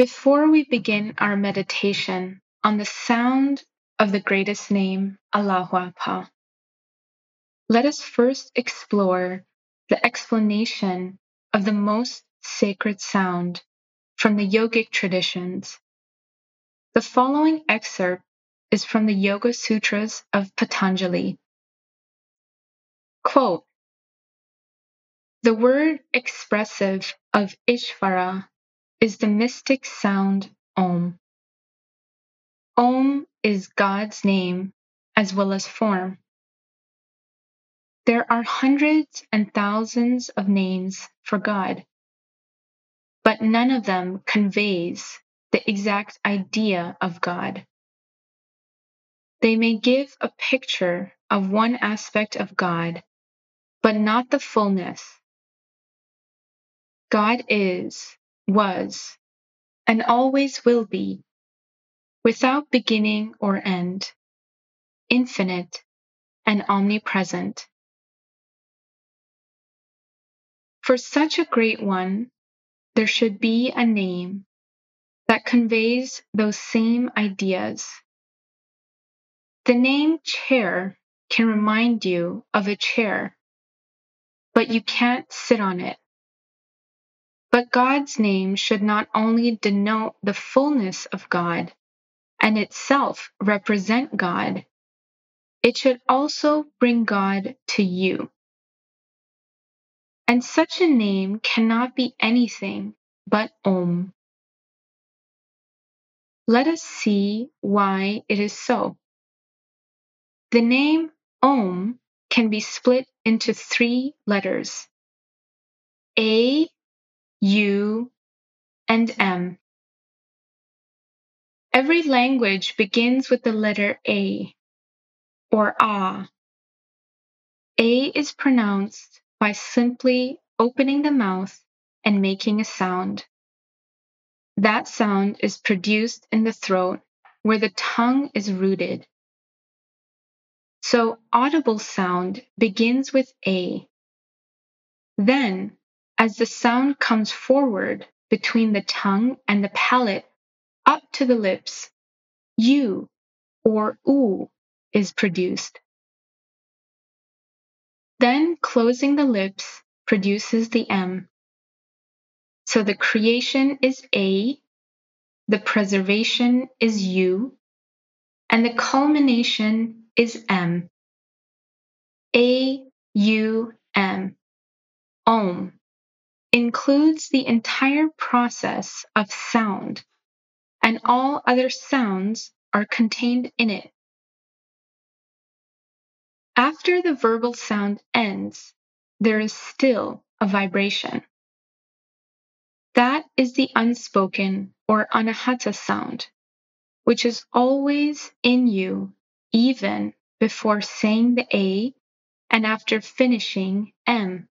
Before we begin our meditation on the sound of the greatest name, Allahu Abha, let us first explore the explanation of the most sacred sound from the yogic traditions. The following excerpt is from the Yoga Sutras of Patanjali. Quote, the word expressive of Ishvara is the mystic sound Om. Om is God's name as well as form. There are hundreds and thousands of names for God, but none of them conveys the exact idea of God. They may give a picture of one aspect of God, but not the fullness. God is, was, and always will be, without beginning or end, infinite and omnipresent. For such a great one, there should be a name that conveys those same ideas. The name chair can remind you of a chair, but you can't sit on it. But God's name should not only denote the fullness of God and itself represent God, it should also bring God to you. And such a name cannot be anything but Om. Let us see why it is so. The name Om can be split into three letters A, U, and M. Every language begins with the letter A or A. A is pronounced by simply opening the mouth and making a sound. That sound is produced in the throat where the tongue is rooted. So audible sound begins with A. Then, as the sound comes forward between the tongue and the palate up to the lips, U or U is produced. Then closing the lips produces the M. So the creation is A, the preservation is U, and the culmination is M. A U M. Om includes the entire process of sound, and all other sounds are contained in it. After the verbal sound ends, there is still a vibration. That is the unspoken or anahata sound, which is always in you even before saying the A and after finishing M.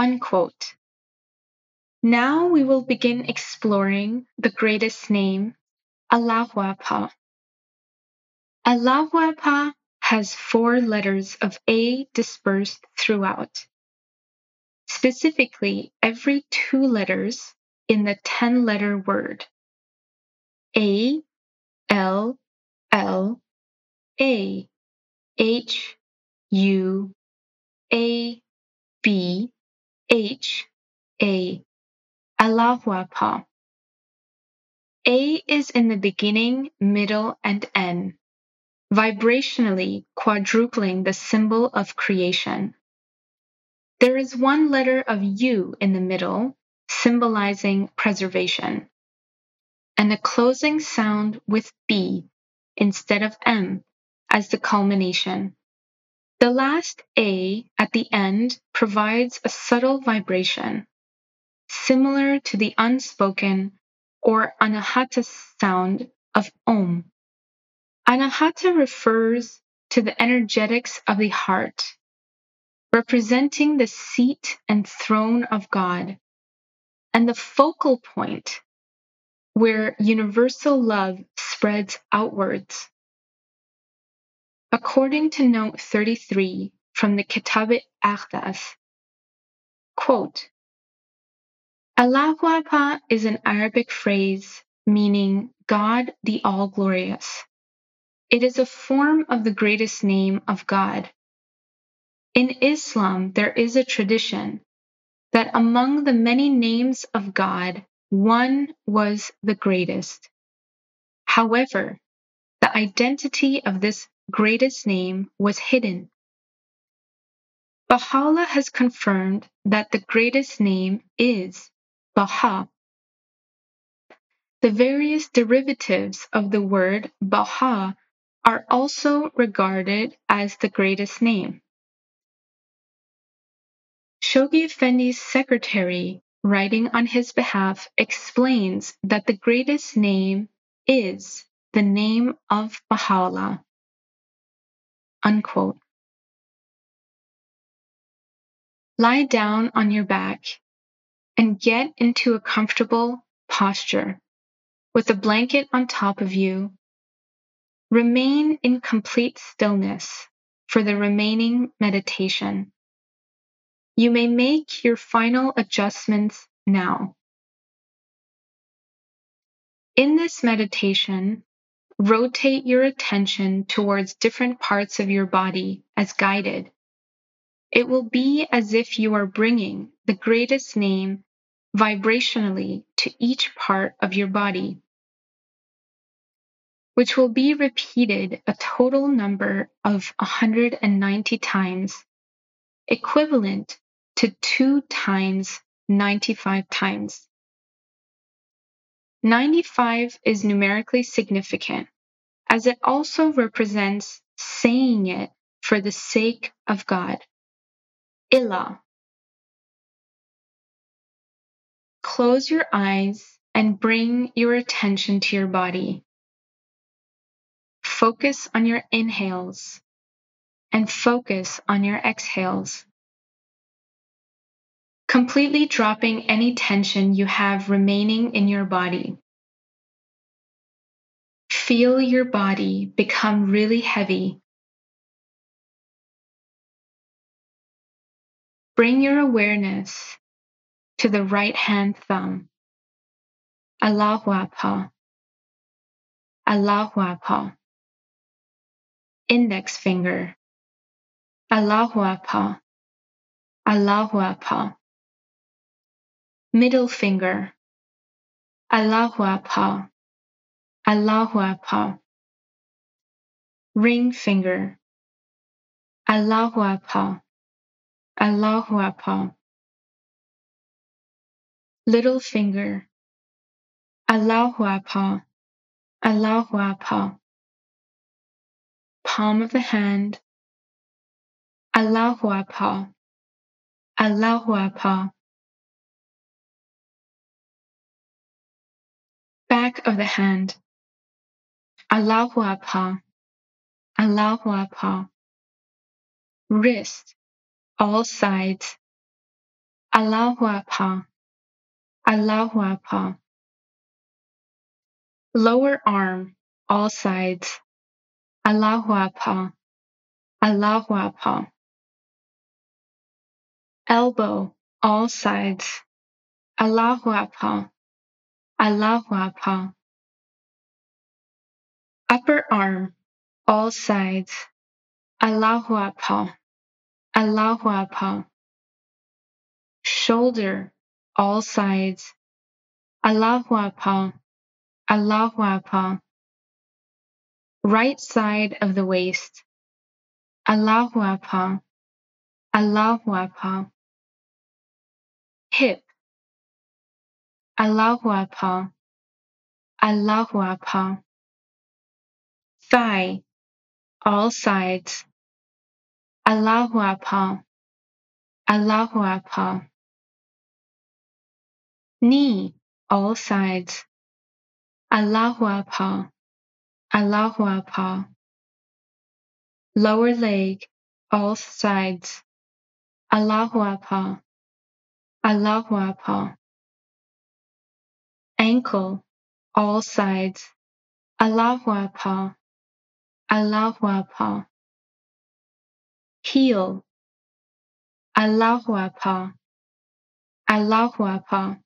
Unquote. Now we will begin exploring the greatest name. Allahu Abha has four letters of A dispersed throughout. Specifically, every two letters in the 10 letter word. A, L, L, A, H, U, A, B, H, A. Allahu Abha. A is in the beginning, middle, and end vibrationally quadrupling the symbol of creation. There is one letter of U in the middle, symbolizing preservation, and a closing sound with B instead of M as the culmination. The last A at the end provides a subtle vibration, similar to the unspoken or anahata sound of Om. Anahata refers to the energetics of the heart, representing the seat and throne of God, and the focal point where universal love spreads outwards. According to note 33 from the Kitab-i-Aqdas, quote, Allahu Abha is an Arabic phrase meaning God the All Glorious. It is a form of the greatest name of God. In Islam, there is a tradition that among the many names of God, one was the greatest. However, the identity of this greatest name was hidden. Baha'u'llah has confirmed that the greatest name is Baha. The various derivatives of the word Baha are also regarded as the greatest name. Shoghi Effendi's secretary, writing on his behalf, explains that the greatest name is the name of Baha'u'llah. Unquote. Lie down on your back and get into a comfortable posture with a blanket on top of you. Remain in complete stillness for the remaining meditation. You may make your final adjustments now. In this meditation, rotate your attention towards different parts of your body as guided. It will be as if you are bringing the greatest name vibrationally to each part of your body, which will be repeated a total number of 190 times, equivalent to 2 times 95 times. 95 is numerically significant as it also represents saying it for the sake of God. Ilah. Close your eyes and bring your attention to your body. Focus on your inhales and focus on your exhales. Completely dropping any tension you have remaining in your body. Feel your body become really heavy. Bring your awareness to the right hand thumb. Allahu Abha. Allahu Abha. Index finger. Allahu Abha. Allahu Abha. Middle finger. Allahu Abha. Allahu Abha. Ring finger. Allahu Abha. Allahu Abha. Little finger. Allahu Abha. Allahu Abha. Palm of the hand. Allahu Abha. Allahu Abha. Back of the hand. Allahu Abha. Allahu Abha. Wrist. All sides. Allahu Abha. Allahu Abha. Lower arm. All sides. Allahu Abha. Allahu Abha. Elbow. All sides. Allahu Abha. Allahu Abha. Upper arm, all sides. Allahu Abha. Allahu Abha. Shoulder, all sides. Allahu Abha. Allahu Abha. Right side of the waist. Allahu Abha. Allahu Abha. Hip. Allahu Abha. Allahu Abha thigh, all sides. Allahu Abha. Allahu Abha. Knee, all sides. Allahu Abha. Allahu Abha. Lower leg, all sides. Allahu Abha. Allahu Abha. Ankle, all sides. Allahu Abha. Allahu Abha. Heel. Allahu Abha. Allahu Abha.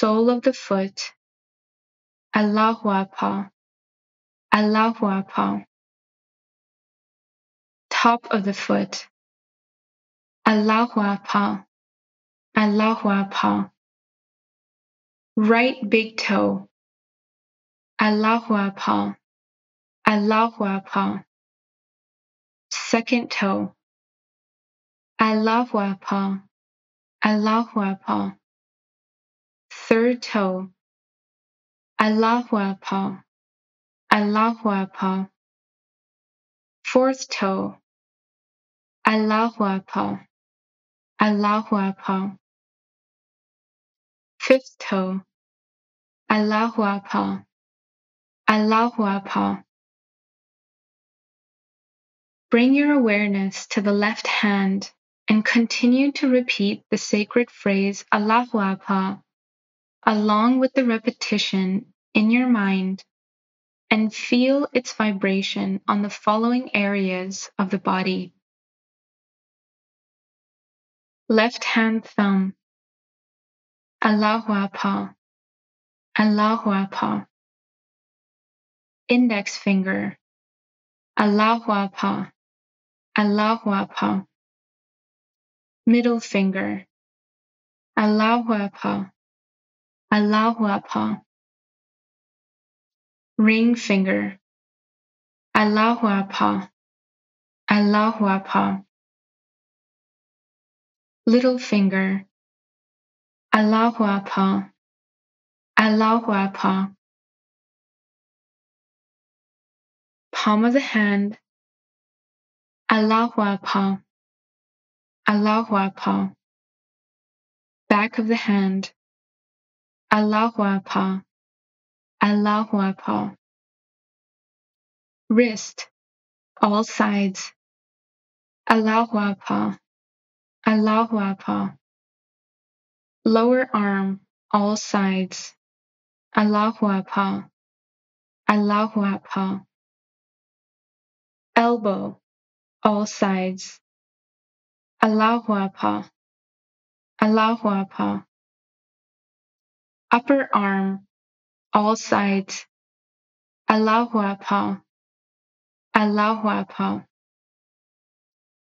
sole of the foot, Allahu Abha, Allahu Abha. Top of the foot, Allahu Abha, Allahu Abha. Right big toe, Allahu Abha, Allahu Abha. Second toe, Allahu Abha, Allahu Abha. Third toe, Allahu Abha, Allahu Abha. Fourth toe, Allahu Abha, Allahu Abha. Fifth toe, Allahu Abha, Allahu Abha. Bring your awareness to the left hand and continue to repeat the sacred phrase Allahu Abha along with the repetition in your mind and feel its vibration on the following areas of the body. Left hand thumb, Allahu Abha, Allahu Abha. Index finger, Allahu Abha, Allahu Abha. Middle finger, Allahu Abha, Allahu Abha. Ring finger, Allahu Abha, Allahu Abha. Little finger, Allahu Abha, Allahu Abha. Palm of the hand, Allahu Abha, Allahu Abha. Back of the hand, Allahu Abha, Allahu Abha. Wrist, all sides, Allahu Abha, Allahu Abha. Lower arm, all sides, Allahu Abha, Allahu Abha. Elbow, all sides, Allahu Abha, Allahu Abha. Upper arm, all sides, Allahu Abha, Allahu Abha.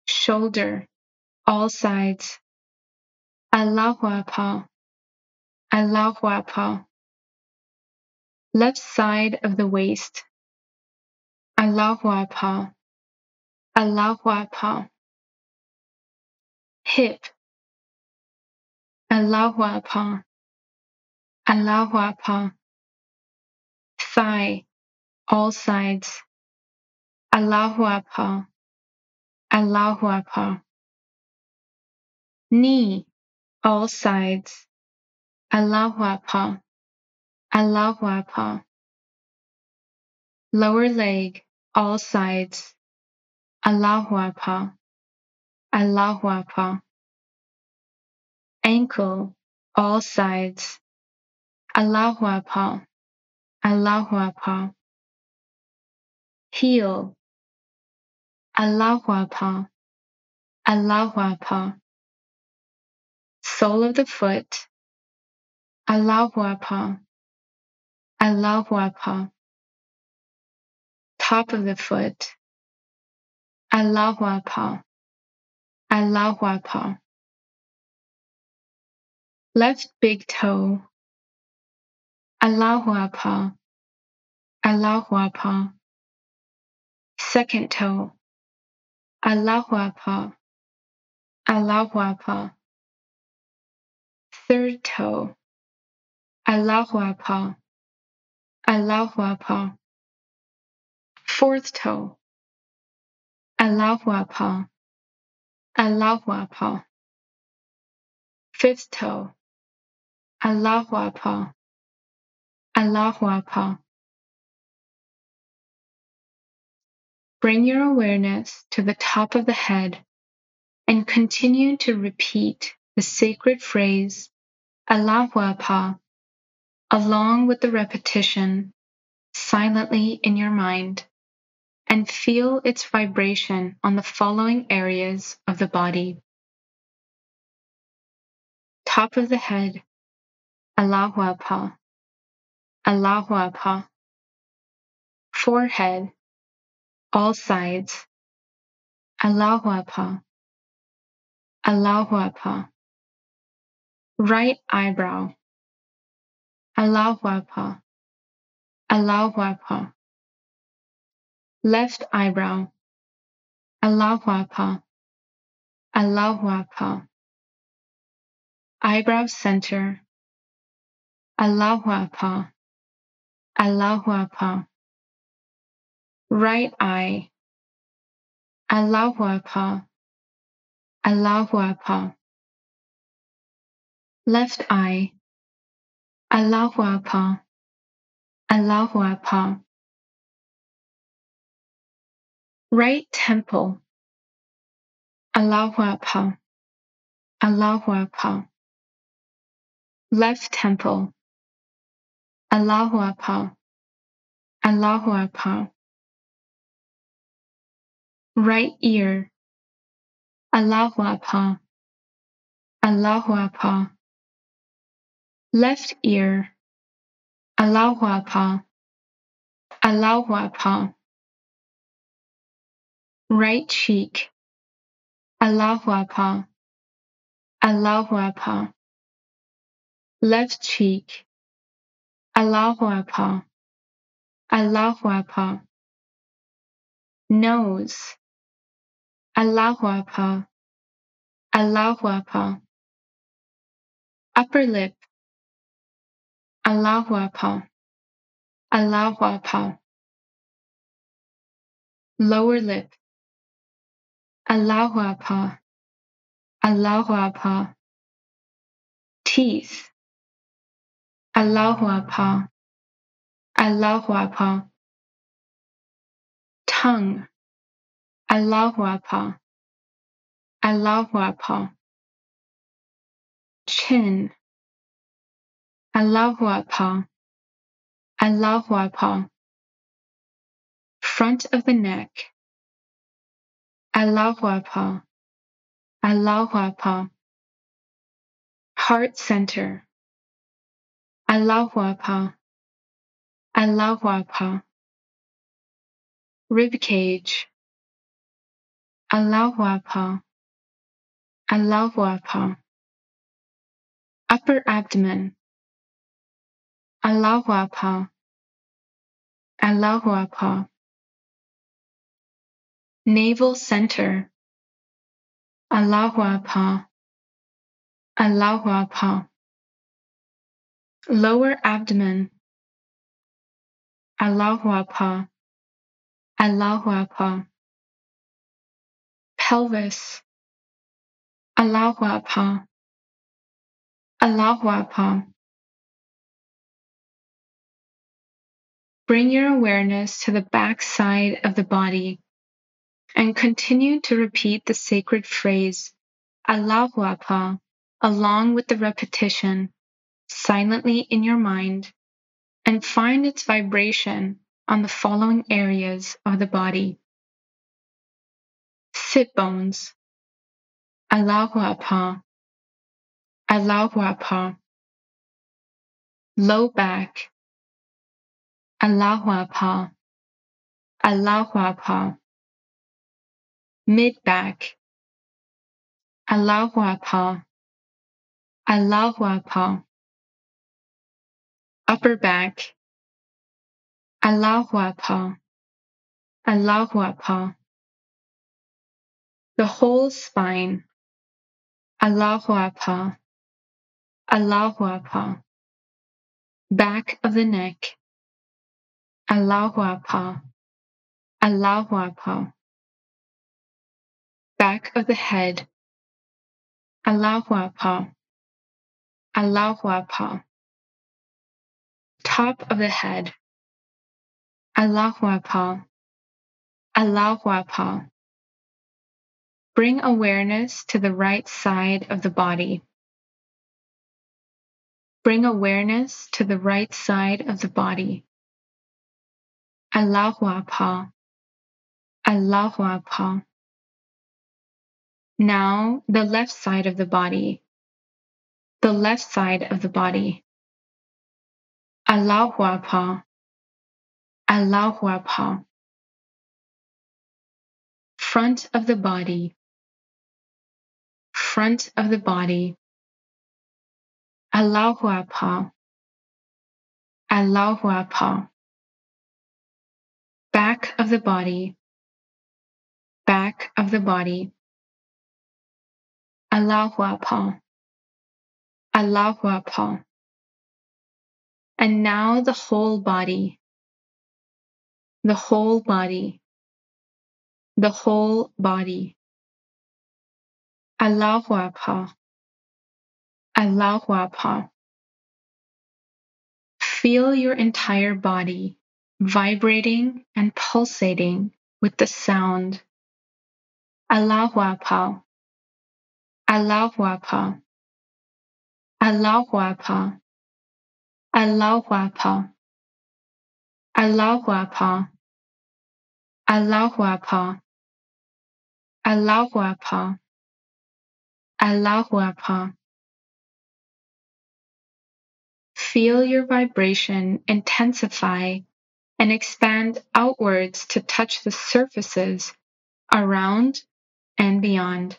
Shoulder, all sides, Allahu Abha, Allahu Abha. Left side of the waist, Allahu Abha, Allahu Abha. Hip, Allahu Abha, Allahu Abha. Thigh, all sides. Allahu Abha. Allahu Abha. Knee, all sides. Allahu Abha. Allahu Abha. Lower leg, all sides. Allahu Abha. Allahu Abha. Ankle, all sides. Allahu Abha, Allahu Abha. Heel, Allahu Abha, Allahu Abha. Sole of the foot, Allahu Abha, Allahu Abha. Top of the foot, Allahu Abha, Allahu Abha. Left big toe, Allahu Abha, Allahu Abha. Second toe, Allahu Abha, Allahu Abha. Third toe, Allahu Abha, Allahu Abha. Fourth toe, Allahu Abha, Allahu Abha. Fifth toe, Allahu Abha, Allahu Abha. Bring your awareness to the top of the head and continue to repeat the sacred phrase Allahu Abha along with the repetition silently in your mind and feel its vibration on the following areas of the body. Top of the head. Allahu Abha. Forehead, all sides. Allahu Abha. Right eyebrow. Allahu Abha. Allahu. Left eyebrow. Allahu Abha. Allahu. Eyebrow center. Allahu Abha. Allahu. Right eye. Allahu Abha. Allahu. Left eye. Allahu Abha. Allahu. Right temple. Allahu Abha. Allahu Abha. Left temple. Allahu Abha. Allahu Abha. Right ear. Allahu Abha. Allahu Abha. Left ear. Allahu Abha. Allahu Abha. Right cheek. Allahu Abha. Allahu. Left cheek. Allahu Abha. Allahu. Nose. Allahu Abha. Allahu. Upper lip. Allahu Abha. Allahu. Lower lip. Allahu Abha. Allahu Abha. Teeth. Allahu Abha. Allahu Abha. Tongue. Allahu Abha. Allahu Abha. Chin. Allahu Abha. Allahu Abha. Front of the neck. Allahu Abha. Allahu Abha. Heart center. Allahu Abha. Allahu Abha. Rib cage. Allahu Abha. Allahu Abha. Upper abdomen. Allahu Abha. Navel center. Allahu Abha. Allahu Abha. Lower abdomen. Allahu Abha. Allahu Abha. Pelvis. Allahu Abha. Allahu Abha. Bring your awareness to the back side of the body and continue to repeat the sacred phrase Allahu Abha along with the repetition silently in your mind and find its vibration on the following areas of the body. Sit bones. Allahu Abha. Allahu Abha. Low back. Allahu Abha. Allahu Abha. Mid back. Allahu Abha. Allahu Abha. Upper back. Allahu Abha. Allahu Abha. The whole spine. Allahu Abha. Allahu Abha. Back of the neck. Allahu Abha. Allahu Abha. Back of the head. Allahu Abha. Allahu Abha. Top of the head. Allahu Abha. Allahu Abha. Bring awareness to the right side of the body. Bring awareness to the right side of the body. Allahu Abha. Allahu Abha. Now the left side of the body. The left side of the body. Allahu Abha. Allahu Abha. Front of the body. Front of the body. Allahu Abha. Allahu Abha. Back of the body. Back of the body. Allahu Abha. Allahu Abha. And now the whole body. The whole body. The whole body. Allahu Abha. Allahu Abha. Feel your entire body vibrating and pulsating with the sound. Allahu Abha. Allahu Abha. I love Huapa. Allahu Abha. I love Huapa. Allahu Abha. I love Huapa. Allahu Abha. Feel your vibration intensify and expand outwards to touch the surfaces around and beyond.